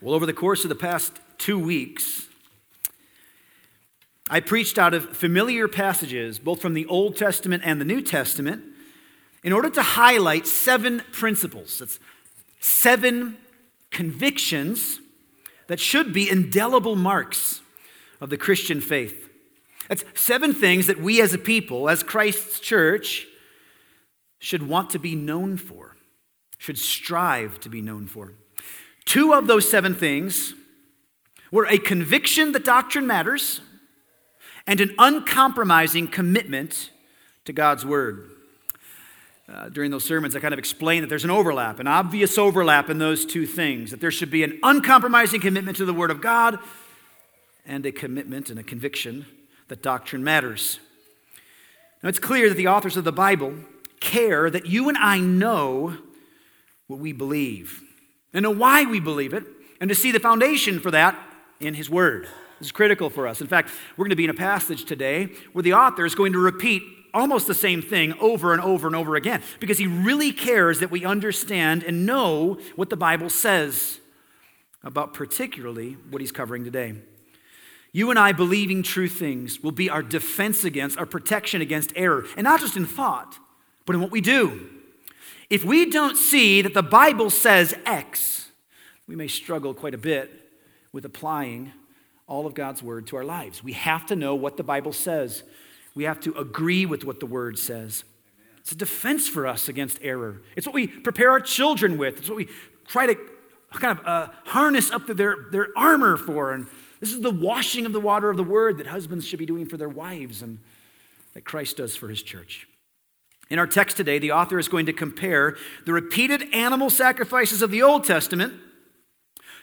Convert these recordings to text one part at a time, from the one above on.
Well, over the course of the past two weeks, I preached out of familiar passages, both from the Old Testament and the New Testament, in order to highlight seven principles. That's seven convictions that should be indelible marks of the Christian faith. That's seven things that we as a people, as Christ's church, should want to be known for, should strive to be known for. Two of those seven things were a conviction that doctrine matters and an uncompromising commitment to God's word. Uh, during those sermons, I kind of explained that there's an overlap, an obvious overlap in those two things, that there should be an uncompromising commitment to the Word of God and a commitment and a conviction that doctrine matters. Now, it's clear that the authors of the Bible care that you and I know what we believe and know why we believe it, and to see the foundation for that in His Word. This is critical for us. In fact, we're going to be in a passage today where the author is going to repeat almost the same thing over and over and over again because he really cares that we understand and know what the Bible says about particularly what he's covering today. You and I believing true things will be our defense against, our protection against error, and not just in thought, but in what we do. If we don't see that the Bible says X, we may struggle quite a bit with applying all of God's word to our lives. We have to know what the Bible says. We have to agree with what the word says. It's a defense for us against error. It's what we prepare our children with. It's what we try to kind of uh, harness up their, their armor for. And this is the washing of the water of the word that husbands should be doing for their wives and that Christ does for his church. In our text today, the author is going to compare the repeated animal sacrifices of the Old Testament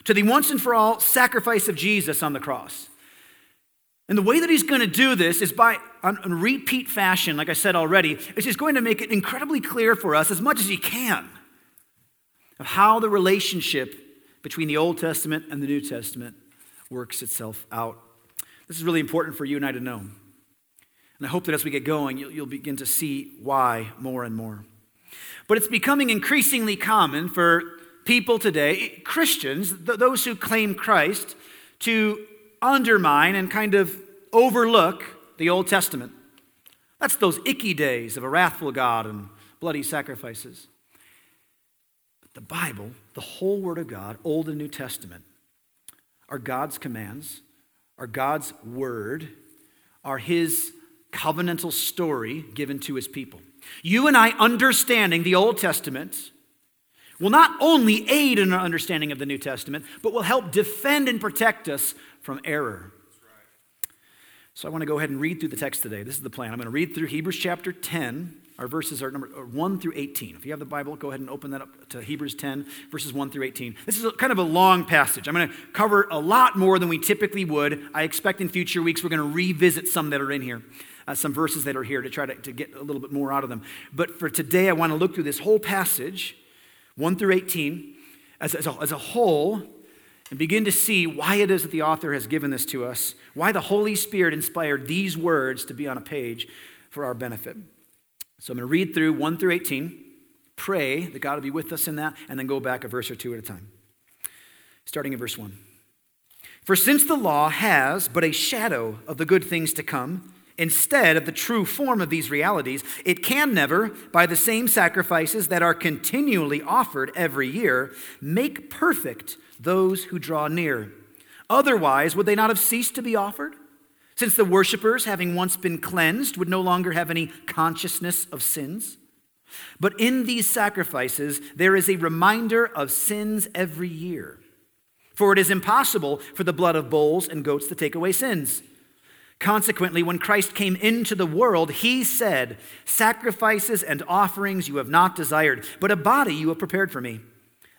to the once and for all sacrifice of Jesus on the cross. And the way that he's going to do this is by, on, repeat fashion, like I said already, is he's going to make it incredibly clear for us, as much as he can, of how the relationship between the Old Testament and the New Testament works itself out. This is really important for you and I to know. And I hope that as we get going, you'll, you'll begin to see why more and more. But it's becoming increasingly common for people today, Christians, th- those who claim Christ, to undermine and kind of overlook the Old Testament. That's those icky days of a wrathful God and bloody sacrifices. But the Bible, the whole Word of God, Old and New Testament, are God's commands, are God's Word, are His covenantal story given to his people. You and I understanding the Old Testament will not only aid in our understanding of the New Testament, but will help defend and protect us from error. So I want to go ahead and read through the text today. This is the plan. I'm going to read through Hebrews chapter 10. Our verses are number 1 through 18. If you have the Bible, go ahead and open that up to Hebrews 10, verses 1 through 18. This is a, kind of a long passage. I'm going to cover a lot more than we typically would. I expect in future weeks we're going to revisit some that are in here uh, some verses that are here to try to, to get a little bit more out of them. But for today, I want to look through this whole passage, 1 through 18, as, as, a, as a whole, and begin to see why it is that the author has given this to us, why the Holy Spirit inspired these words to be on a page for our benefit. So I'm going to read through 1 through 18, pray that God will be with us in that, and then go back a verse or two at a time. Starting in verse 1. For since the law has but a shadow of the good things to come, instead of the true form of these realities, it can never, by the same sacrifices that are continually offered every year, make perfect those who draw near. Otherwise, would they not have ceased to be offered? Since the worshippers, having once been cleansed, would no longer have any consciousness of sins. But in these sacrifices, there is a reminder of sins every year. For it is impossible for the blood of bulls and goats to take away sins. Consequently, when Christ came into the world, he said, Sacrifices and offerings you have not desired, but a body you have prepared for me.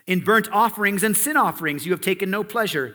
In burnt offerings and sin offerings you have taken no pleasure.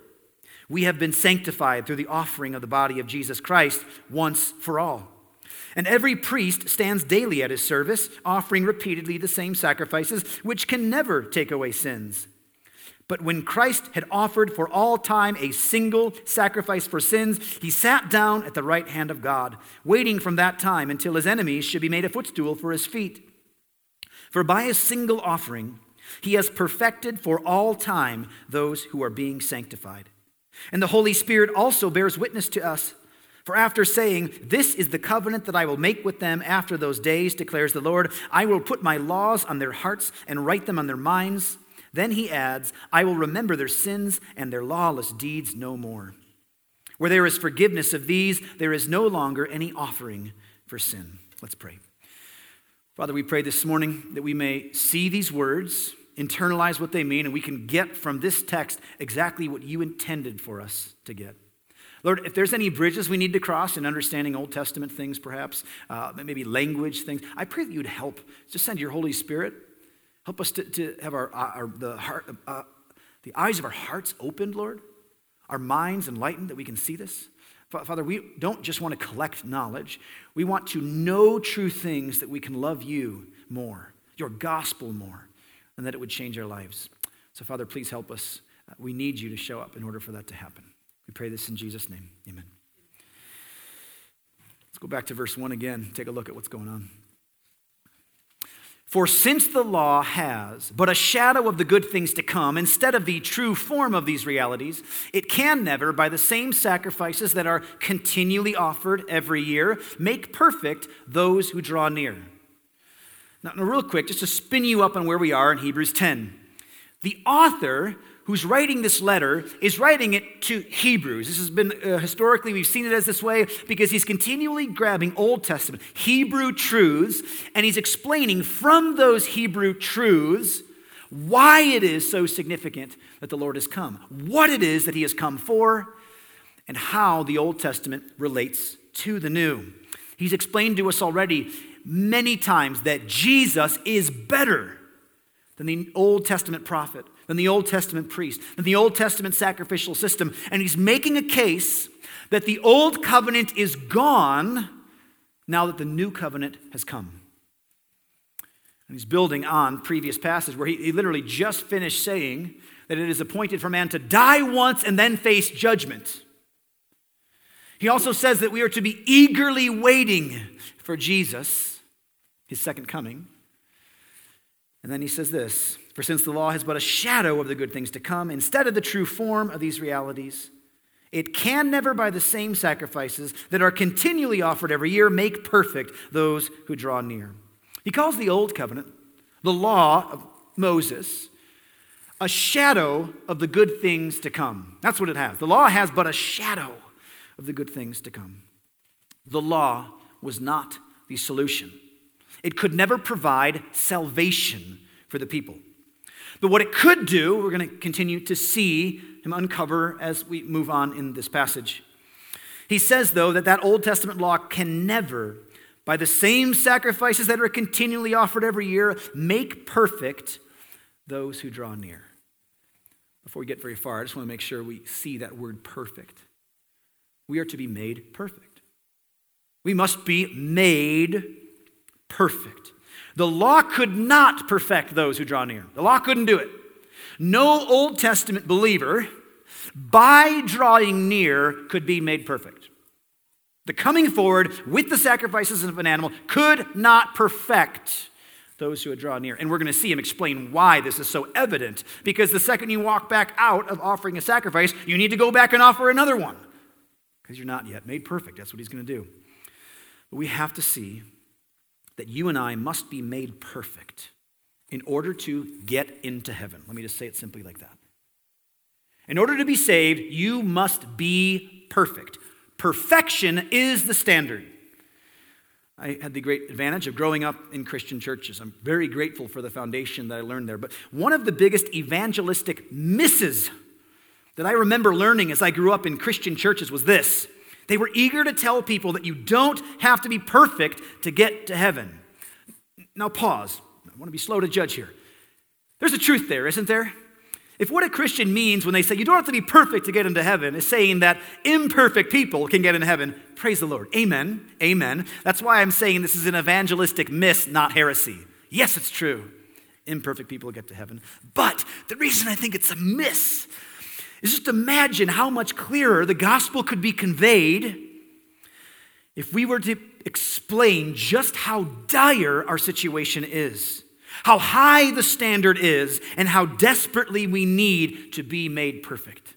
we have been sanctified through the offering of the body of Jesus Christ once for all. And every priest stands daily at his service, offering repeatedly the same sacrifices, which can never take away sins. But when Christ had offered for all time a single sacrifice for sins, he sat down at the right hand of God, waiting from that time until his enemies should be made a footstool for his feet. For by a single offering, he has perfected for all time those who are being sanctified. And the Holy Spirit also bears witness to us. For after saying, This is the covenant that I will make with them after those days, declares the Lord, I will put my laws on their hearts and write them on their minds. Then he adds, I will remember their sins and their lawless deeds no more. Where there is forgiveness of these, there is no longer any offering for sin. Let's pray. Father, we pray this morning that we may see these words, internalize what they mean, and we can get from this text exactly what you intended for us to get. Lord, if there's any bridges we need to cross in understanding Old Testament things, perhaps, uh, maybe language things, I pray that you would help. Just send your Holy Spirit. Help us to, to have our, our, the, heart, uh, the eyes of our hearts opened, Lord, our minds enlightened that we can see this. Father, we don't just want to collect knowledge. We want to know true things that we can love you more, your gospel more, and that it would change our lives. So, Father, please help us. Uh, we need you to show up in order for that to happen. We pray this in Jesus' name. Amen. Let's go back to verse 1 again, take a look at what's going on. For since the law has but a shadow of the good things to come, instead of the true form of these realities, it can never, by the same sacrifices that are continually offered every year, make perfect those who draw near. Now, real quick, just to spin you up on where we are in Hebrews 10. The author who's writing this letter is writing it to Hebrews. This has been uh, historically, we've seen it as this way because he's continually grabbing Old Testament, Hebrew truths, and he's explaining from those Hebrew truths why it is so significant that the Lord has come, what it is that he has come for, and how the Old Testament relates to the New. He's explained to us already many times that Jesus is better than the Old Testament prophet than the Old Testament priest, than the Old Testament sacrificial system. And he's making a case that the Old Covenant is gone now that the New Covenant has come. And he's building on previous passages where he, he literally just finished saying that it is appointed for man to die once and then face judgment. He also says that we are to be eagerly waiting for Jesus, his second coming. And then he says this For since the law has but a shadow of the good things to come, instead of the true form of these realities, it can never, by the same sacrifices that are continually offered every year, make perfect those who draw near. He calls the Old Covenant, the law of Moses, a shadow of the good things to come. That's what it has. The law has but a shadow of the good things to come. The law was not the solution. It could never provide salvation for the people. But what it could do, we're going to continue to see him uncover as we move on in this passage. He says, though, that that Old Testament law can never, by the same sacrifices that are continually offered every year, make perfect those who draw near. Before we get very far, I just want to make sure we see that word perfect. We are to be made perfect. We must be made perfect. The law could not perfect those who draw near. The law couldn't do it. No Old Testament believer, by drawing near, could be made perfect. The coming forward with the sacrifices of an animal could not perfect those who would draw near. And we're going to see him explain why this is so evident. Because the second you walk back out of offering a sacrifice, you need to go back and offer another one. Because you're not yet made perfect. That's what he's going to do. But we have to see that you and I must be made perfect in order to get into heaven. Let me just say it simply like that. In order to be saved, you must be perfect. Perfection is the standard. I had the great advantage of growing up in Christian churches. I'm very grateful for the foundation that I learned there. But one of the biggest evangelistic misses that I remember learning as I grew up in Christian churches was this they were eager to tell people that you don't have to be perfect to get to heaven. Now, pause. I want to be slow to judge here. There's a truth there, isn't there? If what a Christian means when they say you don't have to be perfect to get into heaven is saying that imperfect people can get into heaven, praise the Lord. Amen. Amen. That's why I'm saying this is an evangelistic miss, not heresy. Yes, it's true. Imperfect people get to heaven. But the reason I think it's a miss is just imagine how much clearer the gospel could be conveyed if we were to explain just how dire our situation is how high the standard is, and how desperately we need to be made perfect.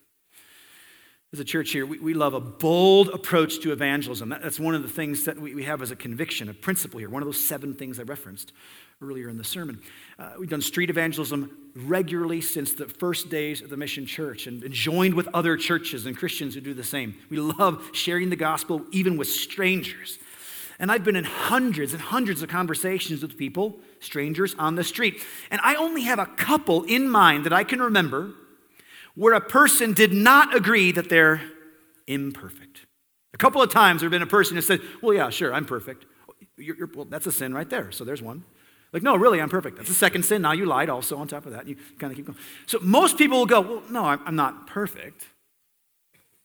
As a church here, we, we love a bold approach to evangelism. That, that's one of the things that we, we have as a conviction, a principle here, one of those seven things I referenced earlier in the sermon. Uh, we've done street evangelism regularly since the first days of the mission church and, and, joined with other churches and Christians who do the same. We love sharing the gospel even with strangers. And I've been in hundreds and hundreds of conversations with people, strangers on the street. And I only have a couple in mind that I can remember where a person did not agree that they're imperfect. A couple of times there have been a person who said, Well, yeah, sure, I'm perfect. You're, you're, well, that's a sin right there. So there's one. Like, no, really, I'm perfect. That's a second sin. Now you lied also on top of that. You kind of keep going. So most people will go, Well, no, I'm not perfect.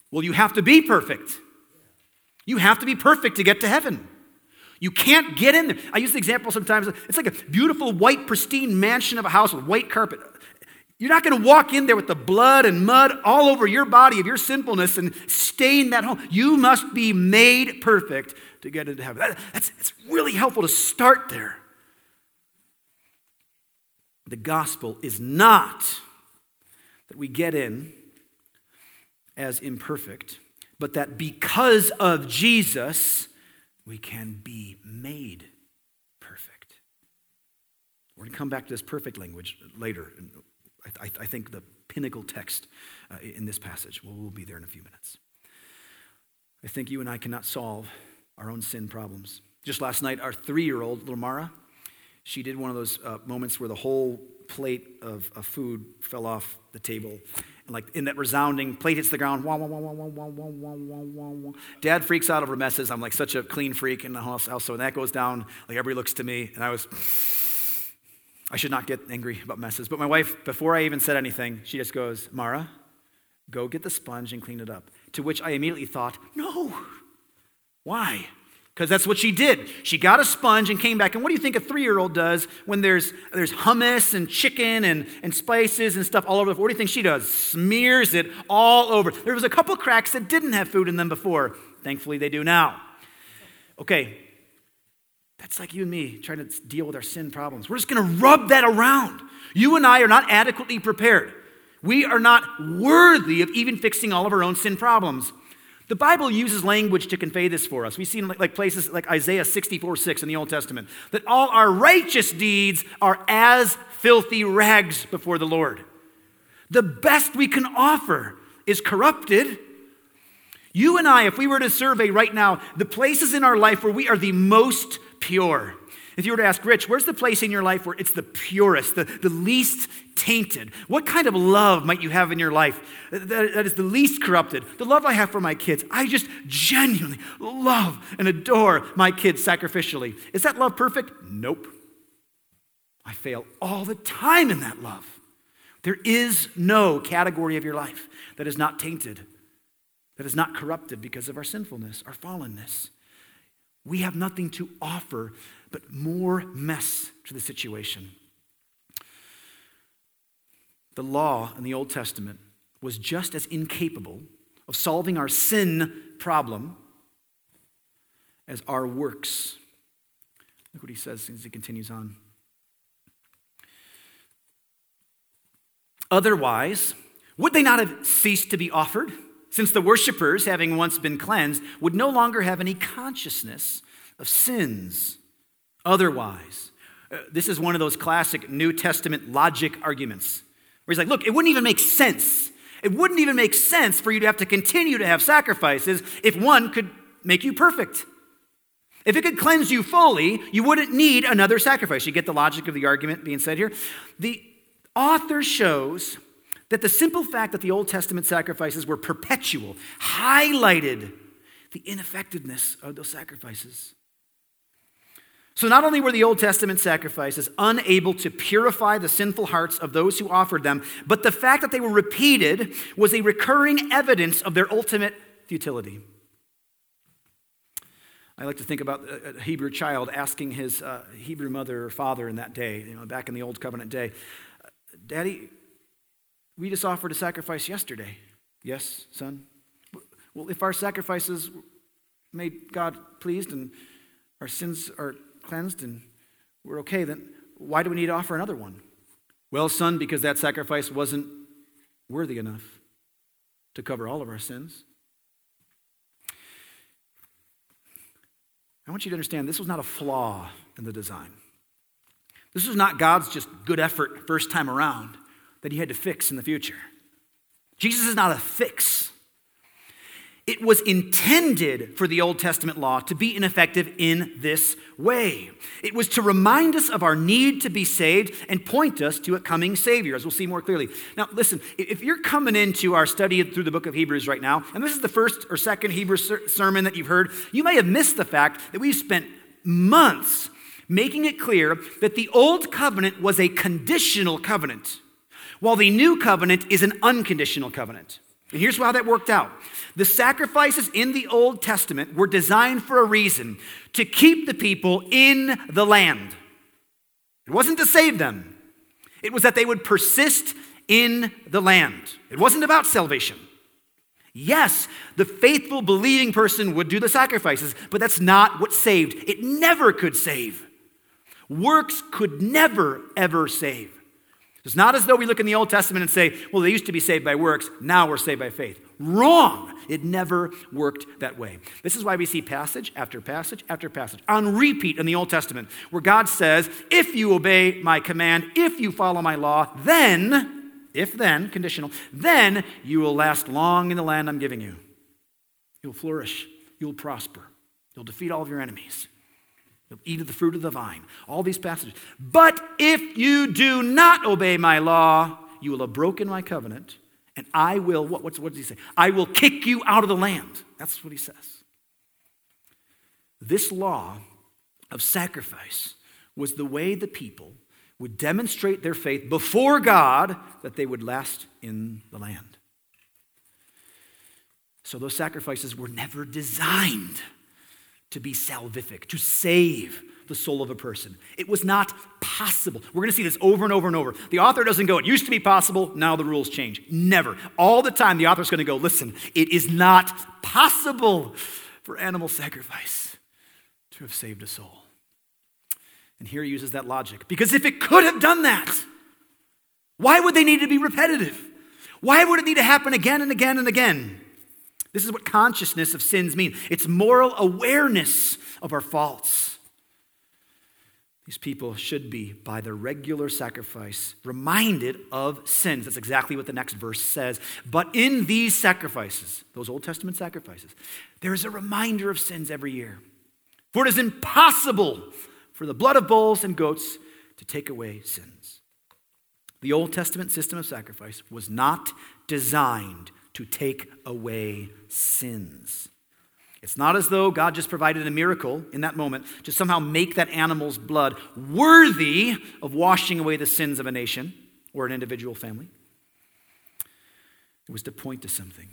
Well, you have to be perfect. You have to be perfect to get to heaven. You can't get in there. I use the example sometimes. It's like a beautiful, white, pristine mansion of a house with white carpet. You're not going to walk in there with the blood and mud all over your body of your sinfulness and stain that home. You must be made perfect to get into heaven. That, that's, it's really helpful to start there. The gospel is not that we get in as imperfect, but that because of Jesus, we can be made perfect. We're going to come back to this perfect language later. I, I, I think the pinnacle text uh, in this passage. Well, we'll be there in a few minutes. I think you and I cannot solve our own sin problems. Just last night, our three year old, little Mara, she did one of those uh, moments where the whole plate of, of food fell off the table and like in that resounding plate hits the ground. Wah, wah, wah, wah, wah, wah, wah, wah, wah. Dad freaks out over messes. I'm like such a clean freak in the house. So when that goes down, like everybody looks to me, and I was, I should not get angry about messes. But my wife, before I even said anything, she just goes, Mara, go get the sponge and clean it up. To which I immediately thought, no. Why? Because that's what she did. She got a sponge and came back. And what do you think a three year old does when there's, there's hummus and chicken and, and spices and stuff all over the floor? What do you think she does? Smears it all over. There was a couple cracks that didn't have food in them before. Thankfully, they do now. Okay, that's like you and me trying to deal with our sin problems. We're just going to rub that around. You and I are not adequately prepared. We are not worthy of even fixing all of our own sin problems. The Bible uses language to convey this for us. We see in like places like Isaiah 64 6 in the Old Testament that all our righteous deeds are as filthy rags before the Lord. The best we can offer is corrupted. You and I, if we were to survey right now the places in our life where we are the most pure, if you were to ask Rich, where's the place in your life where it's the purest, the, the least tainted? What kind of love might you have in your life that, that is the least corrupted? The love I have for my kids. I just genuinely love and adore my kids sacrificially. Is that love perfect? Nope. I fail all the time in that love. There is no category of your life that is not tainted, that is not corrupted because of our sinfulness, our fallenness. We have nothing to offer but more mess to the situation. The law in the Old Testament was just as incapable of solving our sin problem as our works. Look what he says as he continues on. Otherwise, would they not have ceased to be offered? Since the worshippers, having once been cleansed, would no longer have any consciousness of sins. Otherwise, uh, this is one of those classic New Testament logic arguments where he's like, look, it wouldn't even make sense. It wouldn't even make sense for you to have to continue to have sacrifices if one could make you perfect. If it could cleanse you fully, you wouldn't need another sacrifice. You get the logic of the argument being said here. The author shows that the simple fact that the Old Testament sacrifices were perpetual highlighted the ineffectiveness of those sacrifices. So, not only were the Old Testament sacrifices unable to purify the sinful hearts of those who offered them, but the fact that they were repeated was a recurring evidence of their ultimate futility. I like to think about a Hebrew child asking his uh, Hebrew mother or father in that day, you know, back in the Old Covenant day, Daddy, we just offered a sacrifice yesterday. Yes, son? Well, if our sacrifices made God pleased and our sins are cleansed and we're okay, then why do we need to offer another one? Well, son, because that sacrifice wasn't worthy enough to cover all of our sins. I want you to understand this was not a flaw in the design. This was not God's just good effort first time around that he had to fix in the future. Jesus is not a fix. It was intended for the Old Testament law to be ineffective in this way. It was to remind us of our need to be saved and point us to a coming Savior, as we'll see more clearly. Now, listen, if you're coming into our study through the book of Hebrews right now, and this is the first or second Hebrew sermon that you've heard, you may have missed the fact that we've spent months making it clear that the Old Covenant was a conditional covenant, while the New Covenant is an unconditional covenant. And here's how that worked out. The sacrifices in the Old Testament were designed for a reason to keep the people in the land. It wasn't to save them, it was that they would persist in the land. It wasn't about salvation. Yes, the faithful, believing person would do the sacrifices, but that's not what saved. It never could save. Works could never, ever save. It's not as though we look in the Old Testament and say, well, they used to be saved by works, now we're saved by faith. Wrong. It never worked that way. This is why we see passage after passage after passage on repeat in the Old Testament, where God says, if you obey my command, if you follow my law, then, if then, conditional, then you will last long in the land I'm giving you. You'll flourish, you'll prosper, you'll defeat all of your enemies. Eat of the fruit of the vine. All these passages. But if you do not obey my law, you will have broken my covenant, and I will, what, what does he say? I will kick you out of the land. That's what he says. This law of sacrifice was the way the people would demonstrate their faith before God that they would last in the land. So those sacrifices were never designed to be salvific, to save the soul of a person. It was not possible. We're going to see this over and over and over. The author doesn't go, it used to be possible, now the rules change. Never. All the time, the author's going to go, listen, it is not possible for animal sacrifice to have saved a soul. And here he uses that logic. Because if it could have done that, why would they need to be repetitive? Why would it need to happen again and again and again? This is what consciousness of sins mean. It's moral awareness of our faults. These people should be, by their regular sacrifice, reminded of sins. That's exactly what the next verse says. But in these sacrifices, those Old Testament sacrifices, there is a reminder of sins every year. For it is impossible for the blood of bulls and goats to take away sins. The Old Testament system of sacrifice was not designed to take away sins. It's not as though God just provided a miracle in that moment to somehow make that animal's blood worthy of washing away the sins of a nation or an individual family. It was to point to something.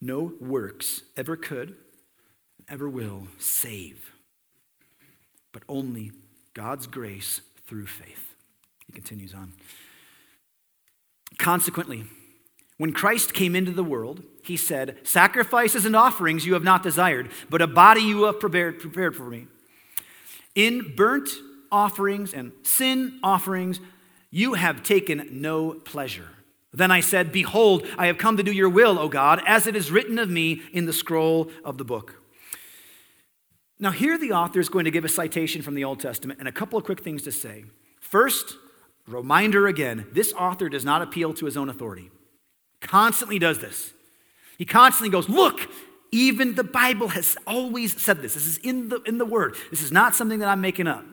No works ever could, ever will save, but only God's grace through faith. He continues on. Consequently, when Christ came into the world, he said, Sacrifices and offerings you have not desired, but a body you have prepared, prepared for me. In burnt offerings and sin offerings, you have taken no pleasure. Then I said, Behold, I have come to do your will, O God, as it is written of me in the scroll of the book. Now, here the author is going to give a citation from the Old Testament and a couple of quick things to say. First, reminder again this author does not appeal to his own authority. Constantly does this. He constantly goes, Look, even the Bible has always said this. This is in the, in the Word. This is not something that I'm making up.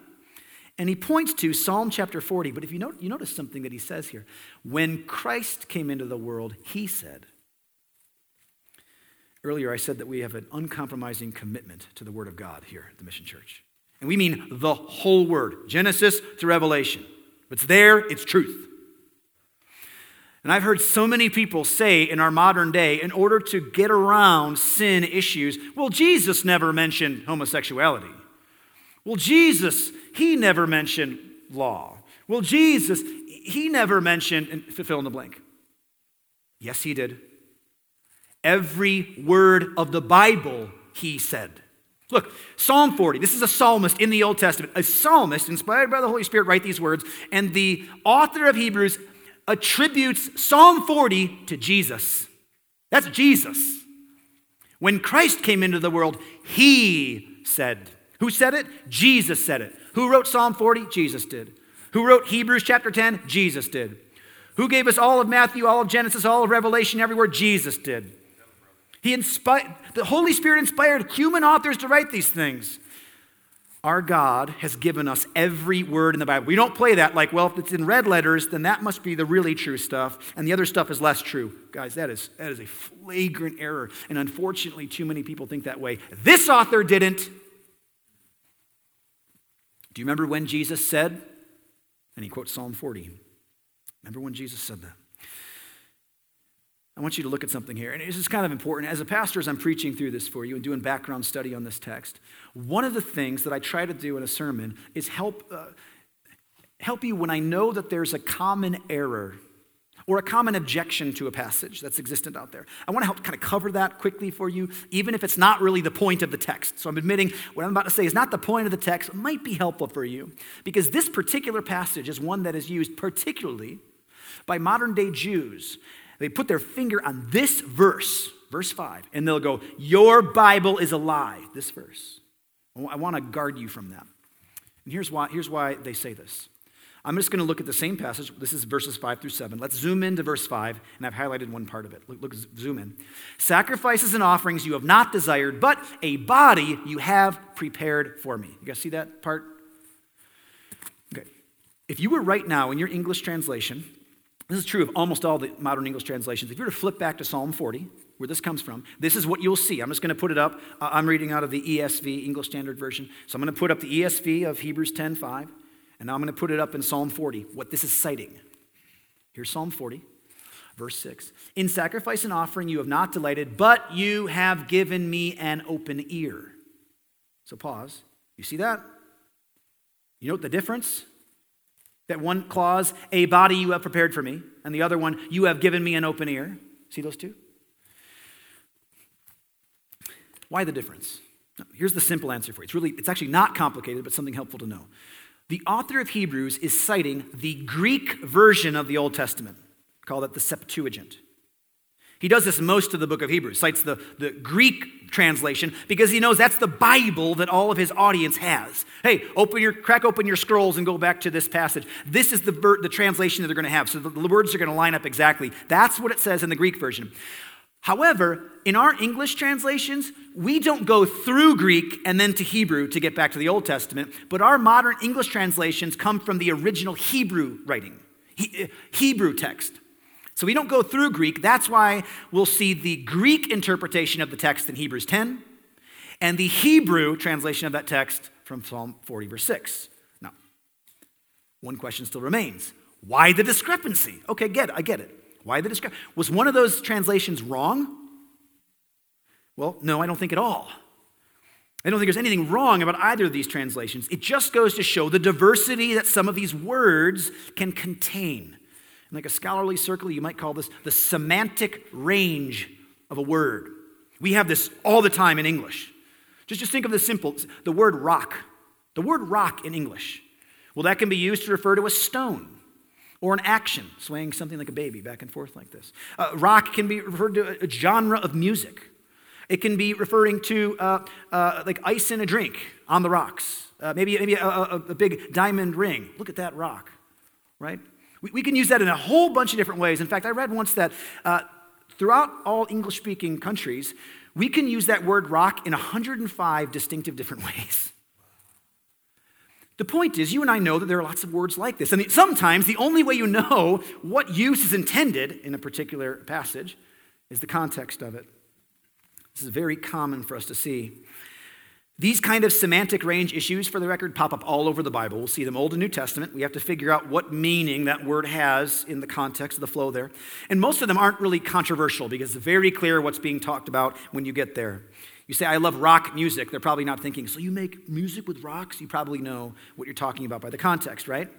And he points to Psalm chapter 40. But if you, you notice something that he says here. When Christ came into the world, he said, Earlier, I said that we have an uncompromising commitment to the Word of God here at the Mission Church. And we mean the whole word, Genesis to Revelation. It's there, it's truth. And I've heard so many people say in our modern day, in order to get around sin issues, well, Jesus never mentioned homosexuality. Well, Jesus, he never mentioned law. Well, Jesus, he never mentioned, and fill in the blank. Yes, he did. Every word of the Bible, he said. Look, Psalm 40. This is a psalmist in the Old Testament. A psalmist inspired by the Holy Spirit write these words, and the author of Hebrews attributes Psalm 40 to Jesus. That's Jesus. When Christ came into the world, he said, Who said it? Jesus said it. Who wrote Psalm 40? Jesus did. Who wrote Hebrews chapter 10? Jesus did. Who gave us all of Matthew, all of Genesis, all of Revelation, everywhere? Jesus did. He inspired, the Holy Spirit inspired human authors to write these things. Our God has given us every word in the Bible. We don't play that like, well, if it's in red letters, then that must be the really true stuff, and the other stuff is less true. Guys, that is, that is a flagrant error, and unfortunately, too many people think that way. This author didn't. Do you remember when Jesus said, and he quotes Psalm 40. Remember when Jesus said that? I want you to look at something here. And this is kind of important. As a pastor, as I'm preaching through this for you and doing background study on this text, one of the things that I try to do in a sermon is help, uh, help you when I know that there's a common error or a common objection to a passage that's existent out there. I want to help kind of cover that quickly for you, even if it's not really the point of the text. So I'm admitting what I'm about to say is not the point of the text, it might be helpful for you, because this particular passage is one that is used particularly by modern day Jews they put their finger on this verse, verse 5, and they'll go, Your Bible is a lie, this verse. I want to guard you from that. And here's why, here's why they say this. I'm just going to look at the same passage. This is verses 5 through 7. Let's zoom into verse 5, and I've highlighted one part of it. Look, look, zoom in. Sacrifices and offerings you have not desired, but a body you have prepared for me. You guys see that part? Okay. If you were right now in your English translation this is true of almost all the modern English translations. If you were to flip back to Psalm 40, where this comes from, this is what you'll see. I'm just going to put it up. I'm reading out of the ESV, English Standard Version. So I'm going to put up the ESV of Hebrews 10 5, and now I'm going to put it up in Psalm 40, what this is citing. Here's Psalm 40, verse 6. In sacrifice and offering you have not delighted, but you have given me an open ear. So pause. You see that? You know what the difference? That one clause, a body you have prepared for me, and the other one, you have given me an open ear. See those two? Why the difference? Here's the simple answer for you. It's really, it's actually not complicated, but something helpful to know. The author of Hebrews is citing the Greek version of the Old Testament. Call that the Septuagint. He does this most of the book of Hebrews, cites the, the Greek translation because he knows that's the Bible that all of his audience has. Hey, open your, crack open your scrolls and go back to this passage. This is the, ver- the translation that they're going to have. So the, the words are going to line up exactly. That's what it says in the Greek version. However, in our English translations, we don't go through Greek and then to Hebrew to get back to the Old Testament, but our modern English translations come from the original Hebrew writing, he, uh, Hebrew text. So we don't go through Greek. That's why we'll see the Greek interpretation of the text in Hebrews 10 and the Hebrew translation of that text from Psalm 40, verse 6. Now, one question still remains why the discrepancy? Okay, get it, I get it. Why the discrepancy? Was one of those translations wrong? Well, no, I don't think at all. I don't think there's anything wrong about either of these translations. It just goes to show the diversity that some of these words can contain. In like a scholarly circle, you might call this the semantic range of a word. We have this all the time in English. Just, just think of the simple the word rock. The word rock in English. Well, that can be used to refer to a stone or an action, swaying something like a baby back and forth like this. Uh, rock can be referred to a genre of music. It can be referring to uh, uh, like ice in a drink on the rocks. Uh, maybe maybe a, a, a big diamond ring. Look at that rock, right? We, we can use that in a whole bunch of different ways. In fact, I read once that uh, throughout all English speaking countries, we can use that word rock in 105 distinctive different ways. The point is, you and I know that there are lots of words like this. And sometimes the only way you know what use is intended in a particular passage is the context of it. This is very common for us to see. These kind of semantic range issues, for the record, pop up all over the Bible. We'll see them Old and New Testament. We have to figure out what meaning that word has in the context of the flow there. And most of them aren't really controversial because it's very clear what's being talked about when you get there. You say, I love rock music. They're probably not thinking, so you make music with rocks? You probably know what you're talking about by the context, right?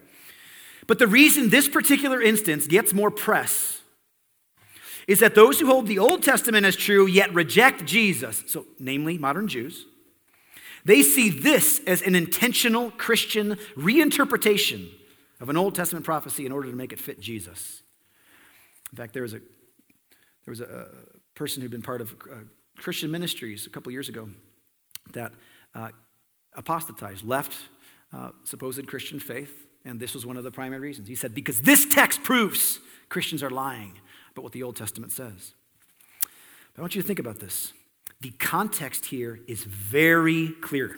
But the reason this particular instance gets more press is that those who hold the Old Testament as true yet reject Jesus, so namely modern Jews, they see this as an intentional Christian reinterpretation of an Old Testament prophecy in order to make it fit Jesus. In fact, there was a, there was a person who'd been part of uh, Christian ministries a couple years ago that uh, apostatized, left uh, supposed Christian faith, and this was one of the primary reasons. He said, Because this text proves Christians are lying about what the Old Testament says. But I want you to think about this. The context here is very clear.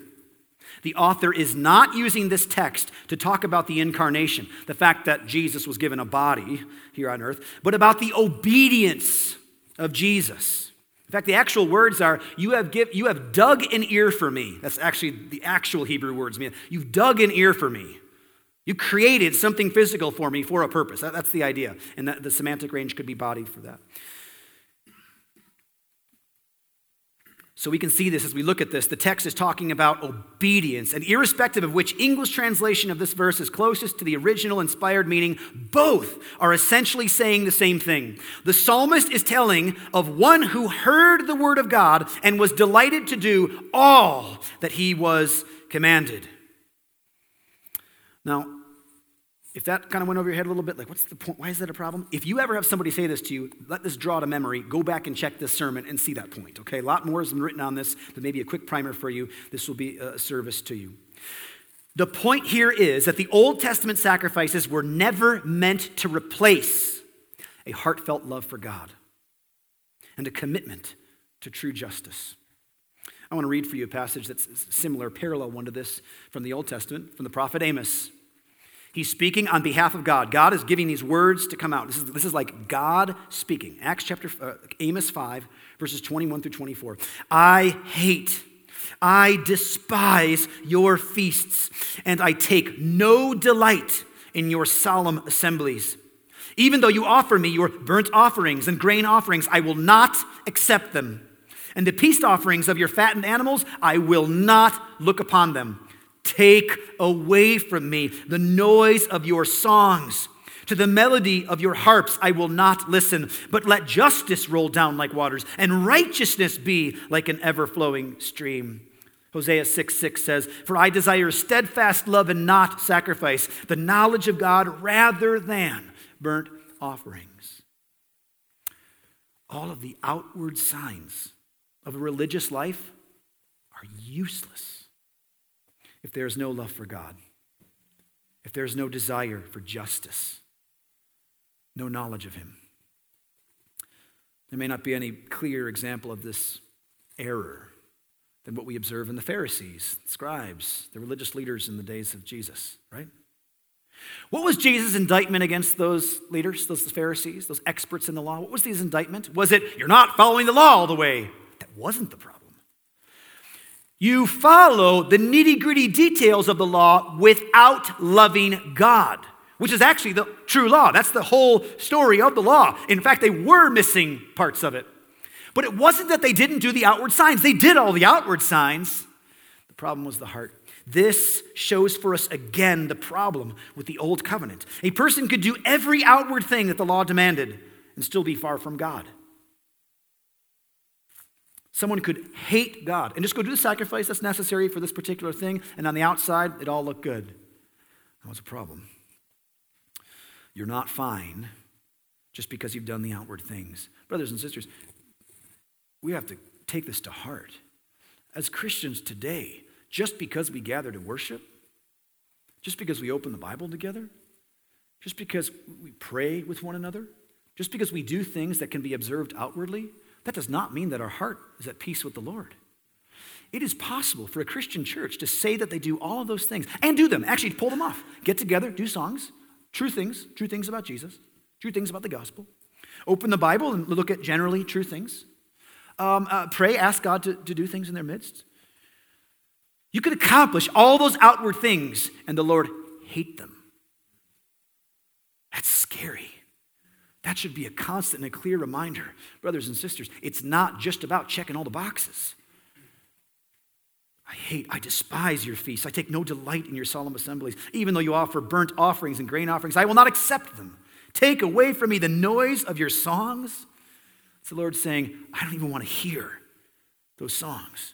The author is not using this text to talk about the incarnation, the fact that Jesus was given a body here on earth, but about the obedience of Jesus. In fact, the actual words are, you have, give, you have dug an ear for me. That's actually the actual Hebrew words. Mean. You've dug an ear for me. You created something physical for me for a purpose. That, that's the idea. And the semantic range could be body for that. So we can see this as we look at this. The text is talking about obedience, and irrespective of which English translation of this verse is closest to the original inspired meaning, both are essentially saying the same thing. The psalmist is telling of one who heard the word of God and was delighted to do all that he was commanded. Now, if that kind of went over your head a little bit, like, what's the point? Why is that a problem? If you ever have somebody say this to you, let this draw to memory. Go back and check this sermon and see that point, okay? A lot more has been written on this, but maybe a quick primer for you. This will be a service to you. The point here is that the Old Testament sacrifices were never meant to replace a heartfelt love for God and a commitment to true justice. I want to read for you a passage that's similar, parallel one to this from the Old Testament, from the prophet Amos. He's speaking on behalf of God. God is giving these words to come out. This is, this is like God speaking. Acts chapter, uh, Amos 5, verses 21 through 24. I hate, I despise your feasts, and I take no delight in your solemn assemblies. Even though you offer me your burnt offerings and grain offerings, I will not accept them. And the peace offerings of your fattened animals, I will not look upon them. Take away from me the noise of your songs. To the melody of your harps I will not listen, but let justice roll down like waters and righteousness be like an ever flowing stream. Hosea 6 6 says, For I desire steadfast love and not sacrifice, the knowledge of God rather than burnt offerings. All of the outward signs of a religious life are useless if there is no love for God, if there is no desire for justice, no knowledge of Him. There may not be any clearer example of this error than what we observe in the Pharisees, the scribes, the religious leaders in the days of Jesus, right? What was Jesus' indictment against those leaders, those Pharisees, those experts in the law? What was his indictment? Was it, you're not following the law all the way? That wasn't the problem. You follow the nitty gritty details of the law without loving God, which is actually the true law. That's the whole story of the law. In fact, they were missing parts of it. But it wasn't that they didn't do the outward signs, they did all the outward signs. The problem was the heart. This shows for us again the problem with the old covenant. A person could do every outward thing that the law demanded and still be far from God. Someone could hate God and just go do the sacrifice that's necessary for this particular thing, and on the outside, it all looked good. That was a problem. You're not fine just because you've done the outward things. Brothers and sisters, we have to take this to heart. As Christians today, just because we gather to worship, just because we open the Bible together, just because we pray with one another, just because we do things that can be observed outwardly, that does not mean that our heart is at peace with the Lord. It is possible for a Christian church to say that they do all of those things and do them, actually pull them off. Get together, do songs, true things, true things about Jesus, true things about the gospel. Open the Bible and look at generally true things. Um, uh, pray, ask God to, to do things in their midst. You could accomplish all those outward things and the Lord hate them. That's scary. That should be a constant and a clear reminder, brothers and sisters. It's not just about checking all the boxes. I hate, I despise your feasts. I take no delight in your solemn assemblies. Even though you offer burnt offerings and grain offerings, I will not accept them. Take away from me the noise of your songs. It's the Lord saying, I don't even want to hear those songs.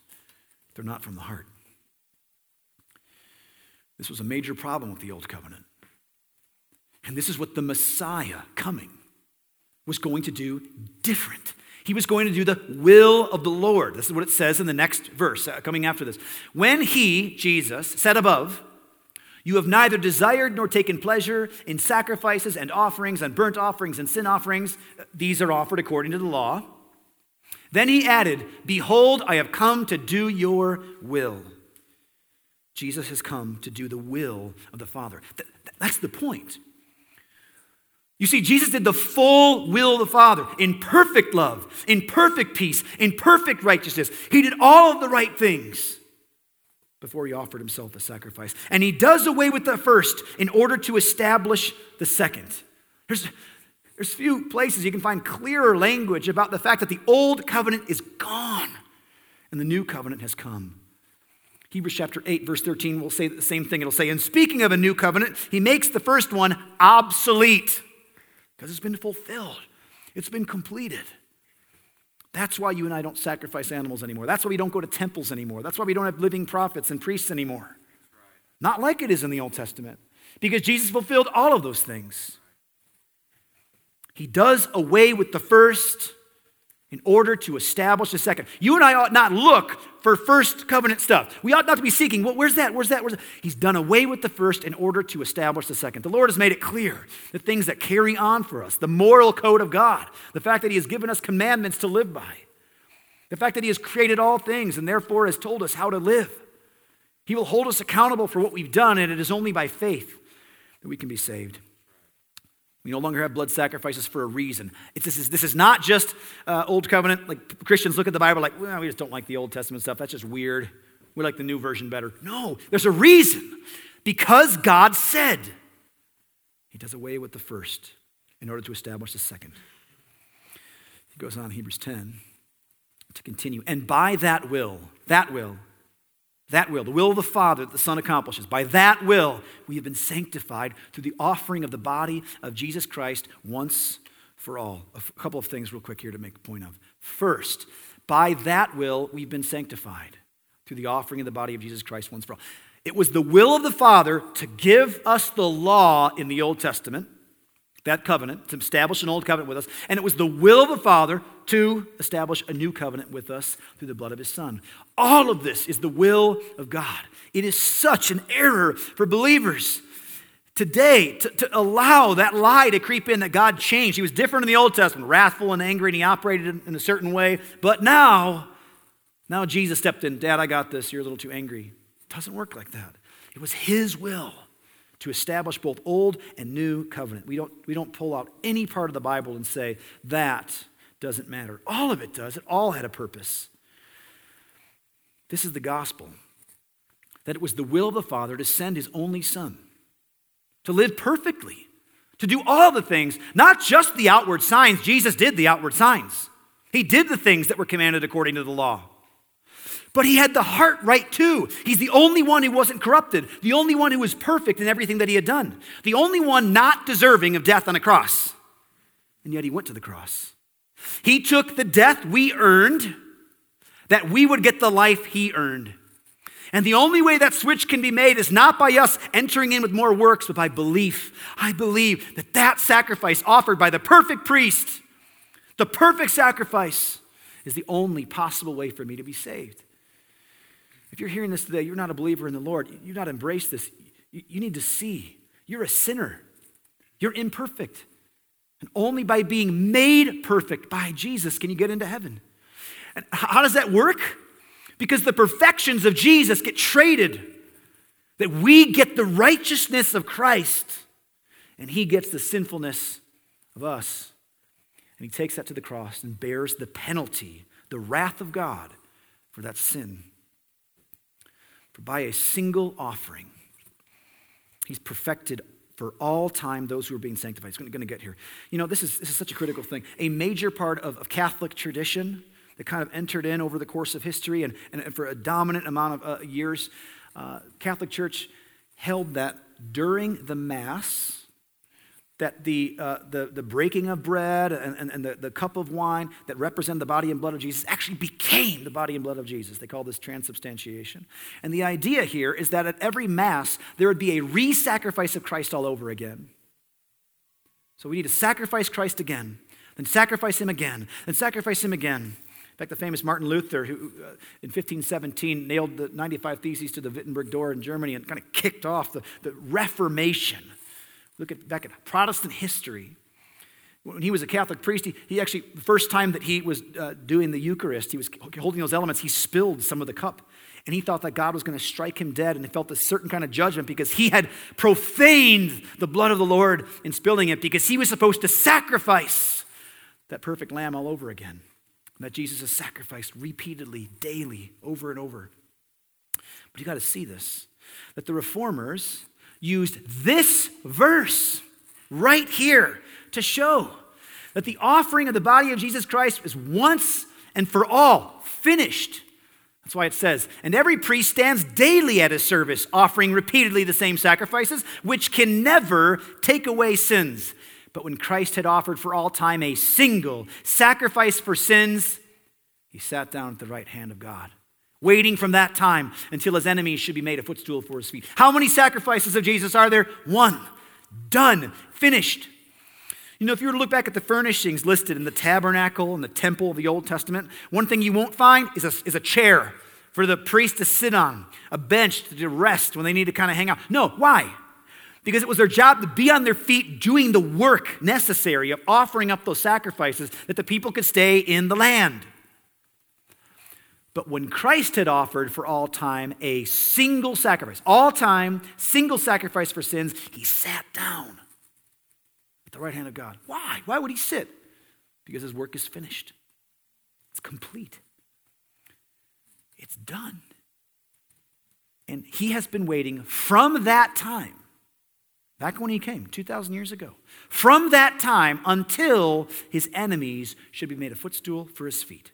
They're not from the heart. This was a major problem with the Old Covenant. And this is what the Messiah coming was going to do different. He was going to do the will of the Lord. This is what it says in the next verse uh, coming after this. When he, Jesus, said above, You have neither desired nor taken pleasure in sacrifices and offerings and burnt offerings and sin offerings, these are offered according to the law. Then he added, Behold, I have come to do your will. Jesus has come to do the will of the Father. That's the point. You see, Jesus did the full will of the Father in perfect love, in perfect peace, in perfect righteousness. He did all of the right things before he offered himself a sacrifice. And he does away with the first in order to establish the second. There's, there's few places you can find clearer language about the fact that the old covenant is gone and the new covenant has come. Hebrews chapter 8, verse 13 will say the same thing. It'll say, In speaking of a new covenant, he makes the first one obsolete because it's been fulfilled, it's been completed. That's why you and I don't sacrifice animals anymore. That's why we don't go to temples anymore. That's why we don't have living prophets and priests anymore. Not like it is in the Old Testament, because Jesus fulfilled all of those things. He does away with the first in order to establish the second. You and I ought not look for first covenant stuff. We ought not to be seeking, well, where's that? Where's that? Where's that? He's done away with the first in order to establish the second. The Lord has made it clear the things that carry on for us, the moral code of God, the fact that He has given us commandments to live by, the fact that He has created all things and therefore has told us how to live. He will hold us accountable for what we've done, and it is only by faith that we can be saved. We no longer have blood sacrifices for a reason. It's, this, is, this is not just uh, Old Covenant. Like Christians look at the Bible like, well, we just don't like the Old Testament stuff. That's just weird. We like the new version better. No, there's a reason. Because God said, He does away with the first in order to establish the second. He goes on, Hebrews 10, to continue. And by that will, that will, that will, the will of the Father that the Son accomplishes, by that will, we have been sanctified through the offering of the body of Jesus Christ once for all. A couple of things, real quick, here to make a point of. First, by that will, we've been sanctified through the offering of the body of Jesus Christ once for all. It was the will of the Father to give us the law in the Old Testament that covenant, to establish an old covenant with us. And it was the will of the Father to establish a new covenant with us through the blood of his Son. All of this is the will of God. It is such an error for believers today to, to allow that lie to creep in that God changed. He was different in the Old Testament, wrathful and angry, and he operated in a certain way. But now, now Jesus stepped in. Dad, I got this. You're a little too angry. It doesn't work like that. It was his will to establish both old and new covenant. We don't, we don't pull out any part of the Bible and say that doesn't matter. All of it does. It all had a purpose. This is the gospel that it was the will of the Father to send his only Son to live perfectly, to do all the things, not just the outward signs. Jesus did the outward signs, he did the things that were commanded according to the law. But he had the heart right too. He's the only one who wasn't corrupted, the only one who was perfect in everything that he had done, the only one not deserving of death on a cross. And yet he went to the cross. He took the death we earned that we would get the life he earned. And the only way that switch can be made is not by us entering in with more works, but by belief. I believe that that sacrifice offered by the perfect priest, the perfect sacrifice, is the only possible way for me to be saved. If you're hearing this today, you're not a believer in the Lord, you've not embraced this, you need to see you're a sinner, you're imperfect. And only by being made perfect by Jesus can you get into heaven. And how does that work? Because the perfections of Jesus get traded, that we get the righteousness of Christ, and He gets the sinfulness of us. And He takes that to the cross and bears the penalty, the wrath of God for that sin. For by a single offering, he's perfected for all time those who are being sanctified. He's going to get here. You know, this is, this is such a critical thing. A major part of, of Catholic tradition that kind of entered in over the course of history and, and, and for a dominant amount of uh, years, uh, Catholic Church held that during the Mass, that the, uh, the, the breaking of bread and, and, and, the, the cup of wine that represent the body and blood of Jesus actually became the body and blood of Jesus. They call this transubstantiation. And the idea here is that at every Mass, there would be a re sacrifice of Christ all over again. So we need to sacrifice Christ again, then sacrifice him again, then sacrifice him again. In fact, the famous Martin Luther, who uh, in 1517 nailed the 95 Theses to the Wittenberg door in Germany and kind of kicked off the, the Reformation Look at back at Protestant history. When he was a Catholic priest, he, he actually, the first time that he was uh, doing the Eucharist, he was holding those elements, he spilled some of the cup. And he thought that God was going to strike him dead, and he felt a certain kind of judgment because he had profaned the blood of the Lord in spilling it because he was supposed to sacrifice that perfect lamb all over again. That Jesus has sacrificed repeatedly, daily, over and over. But you got to see this that the reformers, used this verse right here to show that the offering of the body of Jesus Christ is once and for all finished. That's why it says, and every priest stands daily at his service, offering repeatedly the same sacrifices, which can never take away sins. But when Christ had offered for all time a single sacrifice for sins, he sat down at the right hand of God waiting from that time until his enemies should be made a footstool for his feet. How many sacrifices of Jesus are there? One. Done. Finished. You know, if you were to look back at the furnishings listed in the tabernacle and the temple of the Old Testament, one thing you won't find is a, is a chair for the priest to sit on, a bench to rest when they need to kind of hang out. No, why? Because it was their job to be on their feet doing the work necessary of offering up those sacrifices that the people could stay in the land. But when Christ had offered for all time a single sacrifice, all time, single sacrifice for sins, he sat down at the right hand of God. Why? Why would he sit? Because his work is finished, it's complete, it's done. And he has been waiting from that time, back when he came, 2,000 years ago, from that time until his enemies should be made a footstool for his feet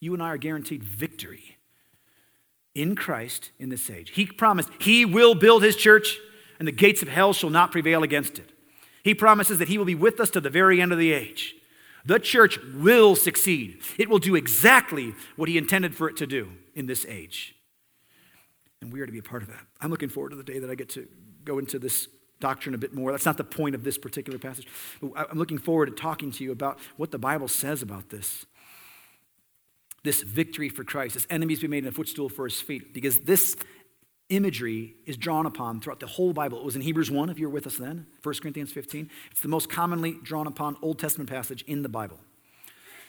you and I are guaranteed victory in Christ in this age. He promised He will build His church, and the gates of hell shall not prevail against it. He promises that He will be with us to the very end of the age. The church will succeed, it will do exactly what He intended for it to do in this age. And we are to be a part of that. I'm looking forward to the day that I get to go into this doctrine a bit more. That's not the point of this particular passage. I'm looking forward to talking to you about what the Bible says about this this victory for Christ, his enemies be made a footstool for his feet, because this imagery is drawn upon throughout the whole Bible. It was in Hebrews 1, if you were with us then, 1 Corinthians 15. It's the most commonly drawn upon Old Testament passage in the Bible.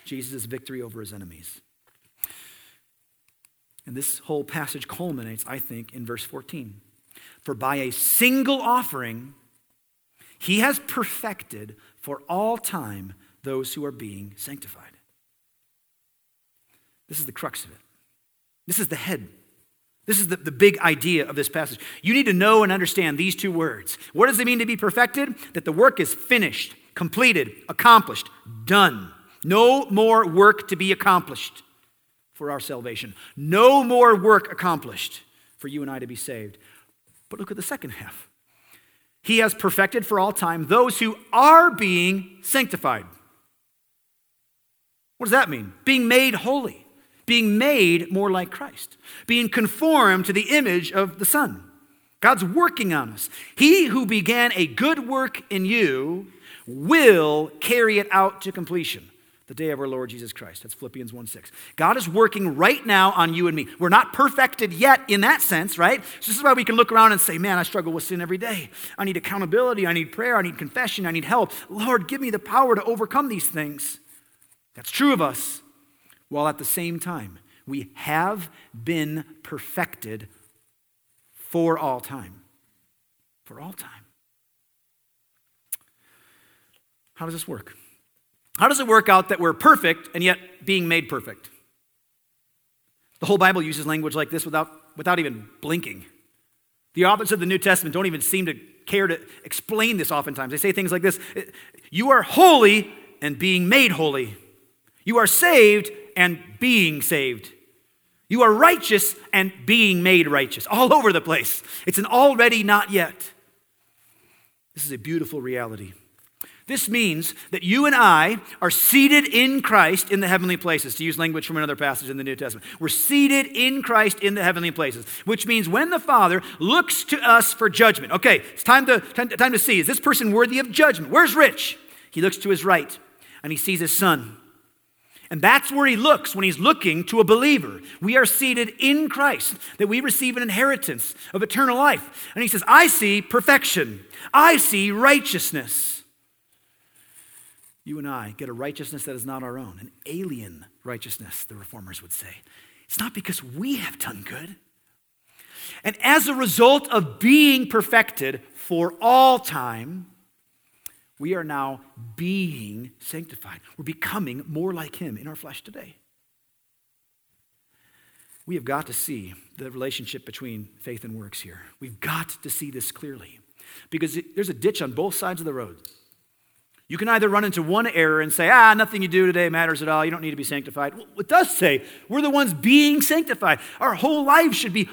Jesus' victory over his enemies. And this whole passage culminates, I think, in verse 14. For by a single offering, he has perfected for all time those who are being sanctified. This is the crux of it. This is the head. This is the, the big idea of this passage. You need to know and understand these two words. What does it mean to be perfected? That the work is finished, completed, accomplished, done. No more work to be accomplished for our salvation. No more work accomplished for you and I to be saved. But look at the second half. He has perfected for all time those who are being sanctified. What does that mean? Being made holy being made more like Christ, being conformed to the image of the Son. God's working on us. He who began a good work in you will carry it out to completion the day of our Lord Jesus Christ. That's Philippians 1 6. God is working right now on you and me. We're not perfected yet in that sense, right? So this is why we can look around and say, man, I struggle with sin every day. I need accountability. I need prayer. I need confession. I need help. Lord, give me the power to overcome these things. That's true of us while at the same time we have been perfected for all time. For all time. How does this work? How does it work out that we're perfect and yet being made perfect? The whole Bible uses language like this without, without even blinking. The authors of the New Testament don't even seem to care to explain this oftentimes. They say things like this You are holy and being made holy. You are saved and being saved. You are righteous and being made righteous. All over the place. It's an already not yet. This is a beautiful reality. This means that you and I are seated in Christ in the heavenly places, to use language from another passage in the New Testament. We're seated in Christ in the heavenly places, which means when the Father looks to us for judgment, okay, it's time to, time, time to see is this person worthy of judgment? Where's Rich? He looks to his right and he sees his son. And that's where he looks when he's looking to a believer. We are seated in Christ, that we receive an inheritance of eternal life. And he says, I see perfection, I see righteousness. You and I get a righteousness that is not our own, an alien righteousness, the reformers would say. It's not because we have done good. And as a result of being perfected for all time, we are now being sanctified. We're becoming more like Him in our flesh today. We have got to see the relationship between faith and works here. We've got to see this clearly because there's a ditch on both sides of the road. You can either run into one error and say, ah, nothing you do today matters at all. You don't need to be sanctified. It does say we're the ones being sanctified. Our whole life should be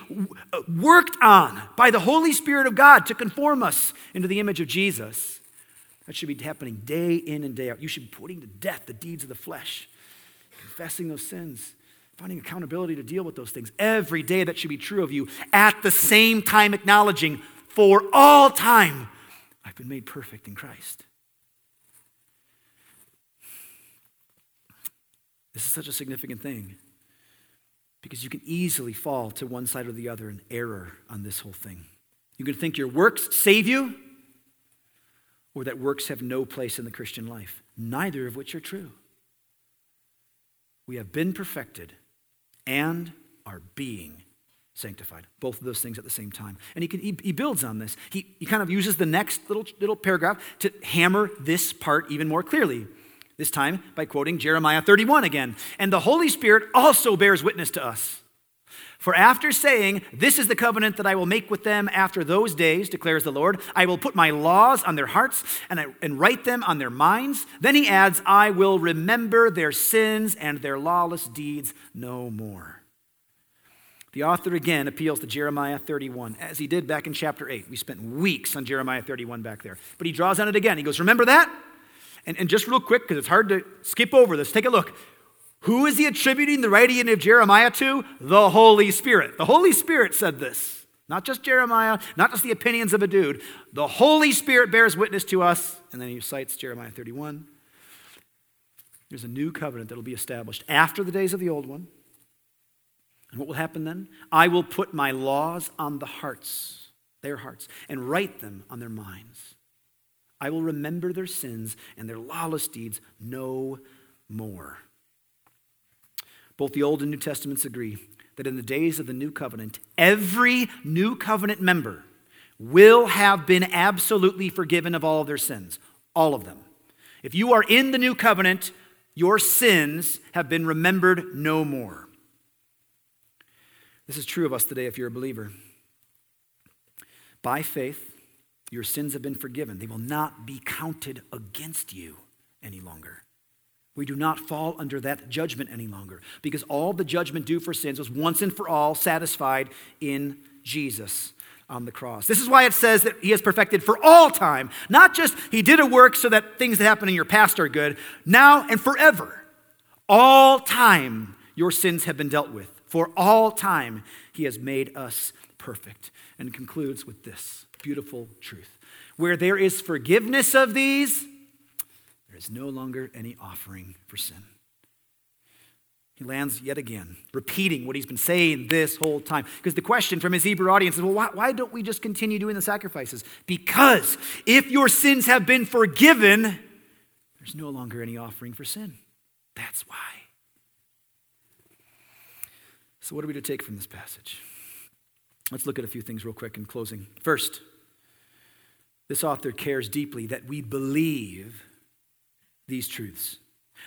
uh, worked on by the Holy Spirit of God to conform us into the image of Jesus. That should be happening day in and day out. You should be putting to death the deeds of the flesh, confessing those sins, finding accountability to deal with those things. Every day that should be true of you, at the same time acknowledging for all time, I've been made perfect in Christ. This is such a significant thing because you can easily fall to one side or the other in error on this whole thing. You can think your works save you or that works have no place in the Christian life, neither of which are true. We have been perfected and are being sanctified. Both of those things at the same time. And he, can, he, he, builds on this. He, he kind of uses the next little, little paragraph to hammer this part even more clearly this time by quoting Jeremiah 31 again. And the Holy Spirit also bears witness to us. For after saying, This is the covenant that I will make with them after those days, declares the Lord, I will put my laws on their hearts and, I, and write them on their minds. Then he adds, I will remember their sins and their lawless deeds no more. The author again appeals to Jeremiah 31, as he did back in chapter 8. We spent weeks on Jeremiah 31 back there. But he draws on it again. He goes, Remember that? And, and just real quick, because it's hard to skip over this, take a look. Who is he attributing the writing of Jeremiah to? The Holy Spirit. The Holy Spirit said this. Not just Jeremiah, not just the opinions of a dude. The Holy Spirit bears witness to us. And then he cites Jeremiah 31. There's a new covenant that will be established after the days of the old one. And what will happen then? I will put my laws on the hearts, their hearts, and write them on their minds. I will remember their sins and their lawless deeds no more. Both the Old and New Testaments agree that in the days of the new covenant, every new covenant member will have been absolutely forgiven of all of their sins, all of them. If you are in the new covenant, your sins have been remembered no more. This is true of us today if you're a believer. By faith, your sins have been forgiven. They will not be counted against you any longer. We do not fall under that judgment any longer because all the judgment due for sins was once and for all satisfied in Jesus on the cross. This is why it says that he has perfected for all time. Not just he did a work so that things that happen in your past are good, now and forever. All time your sins have been dealt with. For all time he has made us perfect. And concludes with this beautiful truth. Where there is forgiveness of these, is no longer any offering for sin. He lands yet again, repeating what he's been saying this whole time. Because the question from his Hebrew audience is well, why, why, don't we just continue doing the sacrifices? Because if your sins have been forgiven, there's no longer any offering for sin. That's why. So, what are we to take from this passage? Let's look at a few things real quick in closing. First, this author cares deeply that we believe these truths.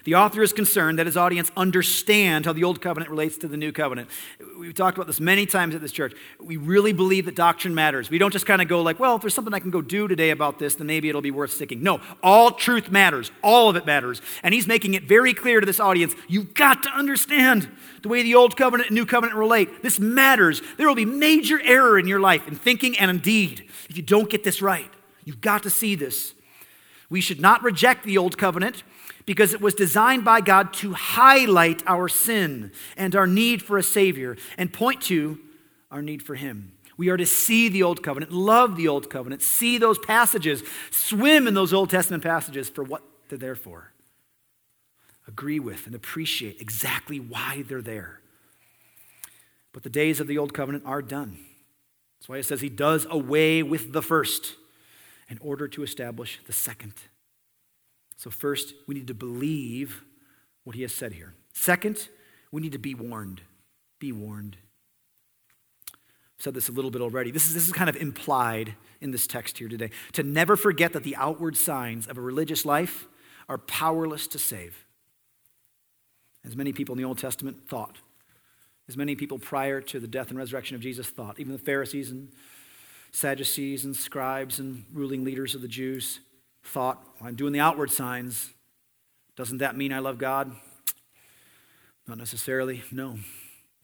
The author is concerned that his audience understand how the old covenant relates to the new covenant. We've talked about this many times at this church. We really believe that doctrine matters. We don't just kind of go like, well, if there's something I can go do today about this, then maybe it'll be worth sticking. No, all truth matters. All of it matters. And he's making it very clear to this audience, you've got to understand the way the old covenant and new covenant relate. This matters. There will be major error in your life in thinking and in deed if you don't get this right. You've got to see this. We should not reject the old covenant because it was designed by God to highlight our sin and our need for a Savior and point to our need for Him. We are to see the Old Covenant, love the Old Covenant, see those passages, swim in those Old Testament passages for what they're there for. Agree with and appreciate exactly why they're there. But the days of the Old Covenant are done. That's why it says He does away with the first in order to establish the second. So, first, we need to believe what he has said here. Second, we need to be warned. Be warned. I've said this a little bit already. This is, this is kind of implied in this text here today. To never forget that the outward signs of a religious life are powerless to save. As many people in the Old Testament thought, as many people prior to the death and resurrection of Jesus thought, even the Pharisees and Sadducees and scribes and ruling leaders of the Jews thought, well, I'm doing the outward signs. Doesn't that mean I love God? Not necessarily, no.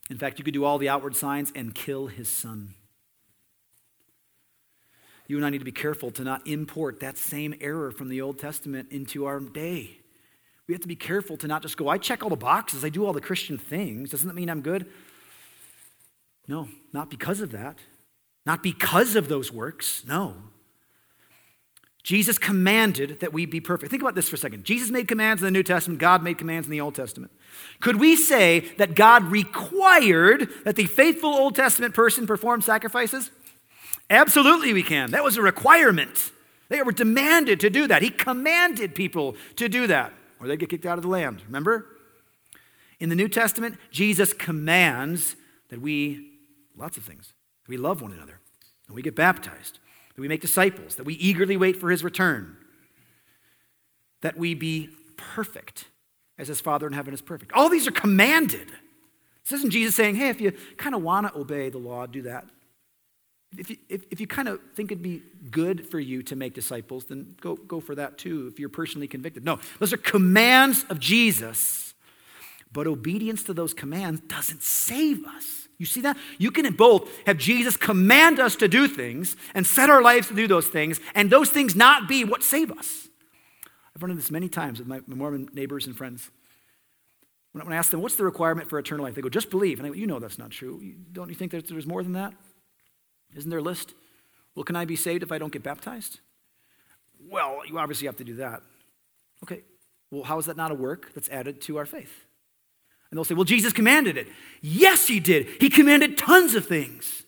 In fact, you could do all the outward signs and kill his son. You and I need to be careful to not import that same error from the Old Testament into our day. We have to be careful to not just go, I check all the boxes, I do all the Christian things. Doesn't that mean I'm good? No, not because of that. Not because of those works, no. Jesus commanded that we be perfect. Think about this for a second. Jesus made commands in the New Testament, God made commands in the Old Testament. Could we say that God required that the faithful Old Testament person perform sacrifices? Absolutely, we can. That was a requirement. They were demanded to do that. He commanded people to do that, or they'd get kicked out of the land. Remember? In the New Testament, Jesus commands that we, lots of things, we love one another, and we get baptized, that we make disciples, that we eagerly wait for his return, that we be perfect as his Father in heaven is perfect. All these are commanded. This isn't Jesus saying, hey, if you kind of want to obey the law, do that. If you, if, if you kind of think it'd be good for you to make disciples, then go, go for that too if you're personally convicted. No, those are commands of Jesus, but obedience to those commands doesn't save us. You see that? You can both have Jesus command us to do things and set our lives to do those things, and those things not be what save us. I've run into this many times with my Mormon neighbors and friends. When I ask them, what's the requirement for eternal life? They go, just believe. And I go, you know that's not true. Don't you think that there's more than that? Isn't there a list? Well, can I be saved if I don't get baptized? Well, you obviously have to do that. Okay, well, how is that not a work that's added to our faith? And they'll say, well, Jesus commanded it. Yes, he did. He commanded tons of things.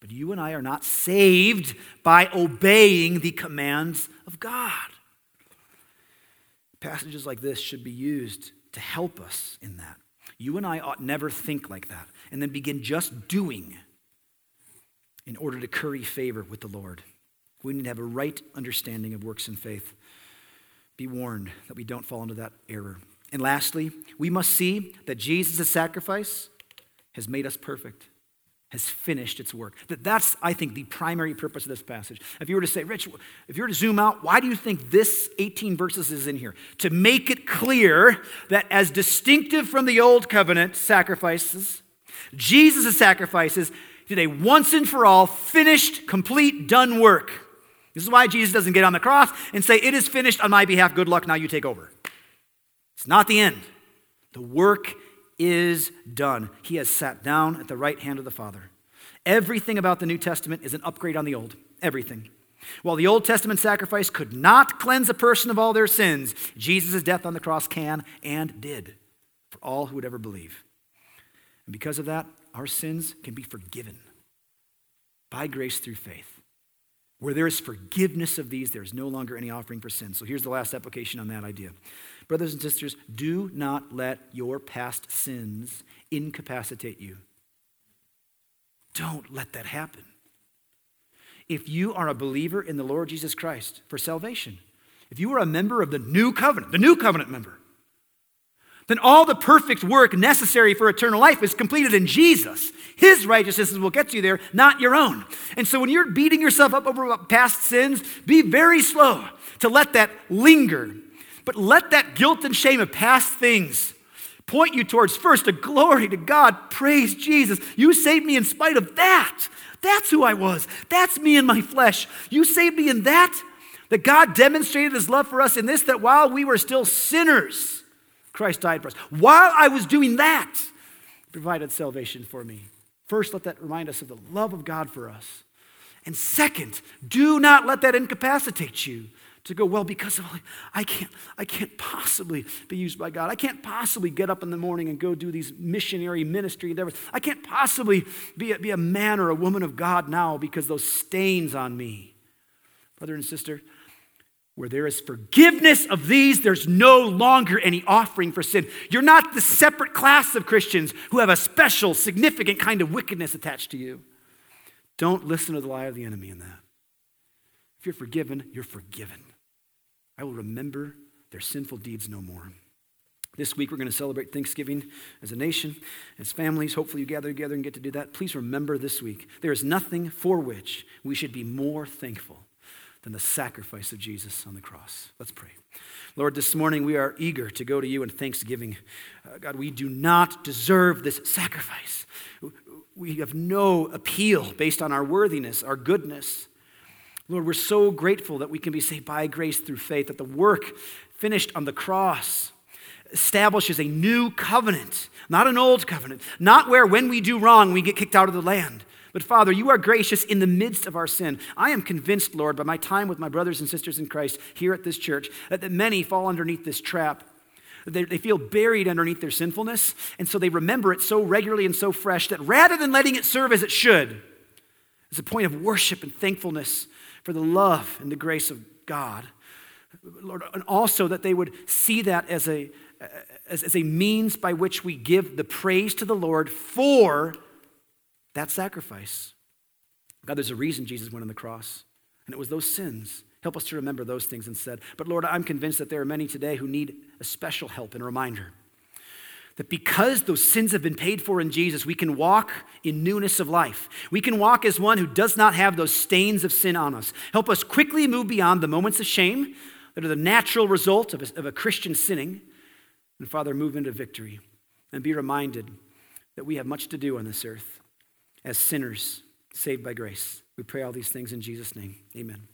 But you and I are not saved by obeying the commands of God. Passages like this should be used to help us in that. You and I ought never think like that and then begin just doing in order to curry favor with the Lord. We need to have a right understanding of works and faith. Be warned that we don't fall into that error. And lastly, we must see that Jesus' sacrifice has made us perfect, has finished its work. That that's, I think, the primary purpose of this passage. If you were to say, Rich, if you were to zoom out, why do you think this 18 verses is in here? To make it clear that as distinctive from the old covenant sacrifices, Jesus' sacrifices did a once and for all, finished, complete, done work. This is why Jesus doesn't get on the cross and say, It is finished on my behalf. Good luck. Now you take over. It's not the end. The work is done. He has sat down at the right hand of the Father. Everything about the New Testament is an upgrade on the Old. Everything. While the Old Testament sacrifice could not cleanse a person of all their sins, Jesus' death on the cross can and did for all who would ever believe. And because of that, our sins can be forgiven by grace through faith. Where there is forgiveness of these, there is no longer any offering for sin. So here's the last application on that idea. Brothers and sisters, do not let your past sins incapacitate you. Don't let that happen. If you are a believer in the Lord Jesus Christ for salvation, if you are a member of the new covenant, the new covenant member, then all the perfect work necessary for eternal life is completed in Jesus. His righteousness will get you there, not your own. And so when you're beating yourself up over past sins, be very slow to let that linger. But let that guilt and shame of past things point you towards first a glory to God. Praise Jesus. You saved me in spite of that. That's who I was. That's me in my flesh. You saved me in that. That God demonstrated his love for us in this, that while we were still sinners, Christ died for us. While I was doing that, he provided salvation for me. First, let that remind us of the love of God for us. And second, do not let that incapacitate you to go, well, because of I can't, I can't possibly be used by God. I can't possibly get up in the morning and go do these missionary ministry endeavors. I can't possibly be a, be a man or a woman of God now because those stains on me. Brother and sister, where there is forgiveness of these, there's no longer any offering for sin. You're not the separate class of Christians who have a special, significant kind of wickedness attached to you. Don't listen to the lie of the enemy in that. If you're forgiven, you're forgiven. I will remember their sinful deeds no more. This week, we're going to celebrate Thanksgiving as a nation, as families. Hopefully, you gather together and get to do that. Please remember this week there is nothing for which we should be more thankful than the sacrifice of Jesus on the cross. Let's pray. Lord, this morning we are eager to go to you in thanksgiving. Uh, God, we do not deserve this sacrifice. We have no appeal based on our worthiness, our goodness. Lord, we're so grateful that we can be saved by grace through faith, that the work finished on the cross establishes a new covenant, not an old covenant, not where when we do wrong we get kicked out of the land. But Father, you are gracious in the midst of our sin. I am convinced, Lord, by my time with my brothers and sisters in Christ here at this church, that, many fall underneath this trap. They, they feel buried underneath their sinfulness, and so they remember it so regularly and so fresh that rather than letting it serve as it should, as a point of worship and thankfulness, for the love and the grace of God. Lord, and also that they would see that as a, as, as a means by which we give the praise to the Lord for that sacrifice. God, there's a reason Jesus went on the cross, and it was those sins. Help us to remember those things instead. But Lord, I'm convinced that there are many today who need a special help and reminder that because those sins have been paid for in Jesus, we can walk in newness of life. We can walk as one who does not have those stains of sin on us. Help us quickly move beyond the moments of shame that are the natural result of a, of a Christian sinning. And Father, move into victory and be reminded that we have much to do on this earth as sinners saved by grace. We pray all these things in Jesus' name. Amen.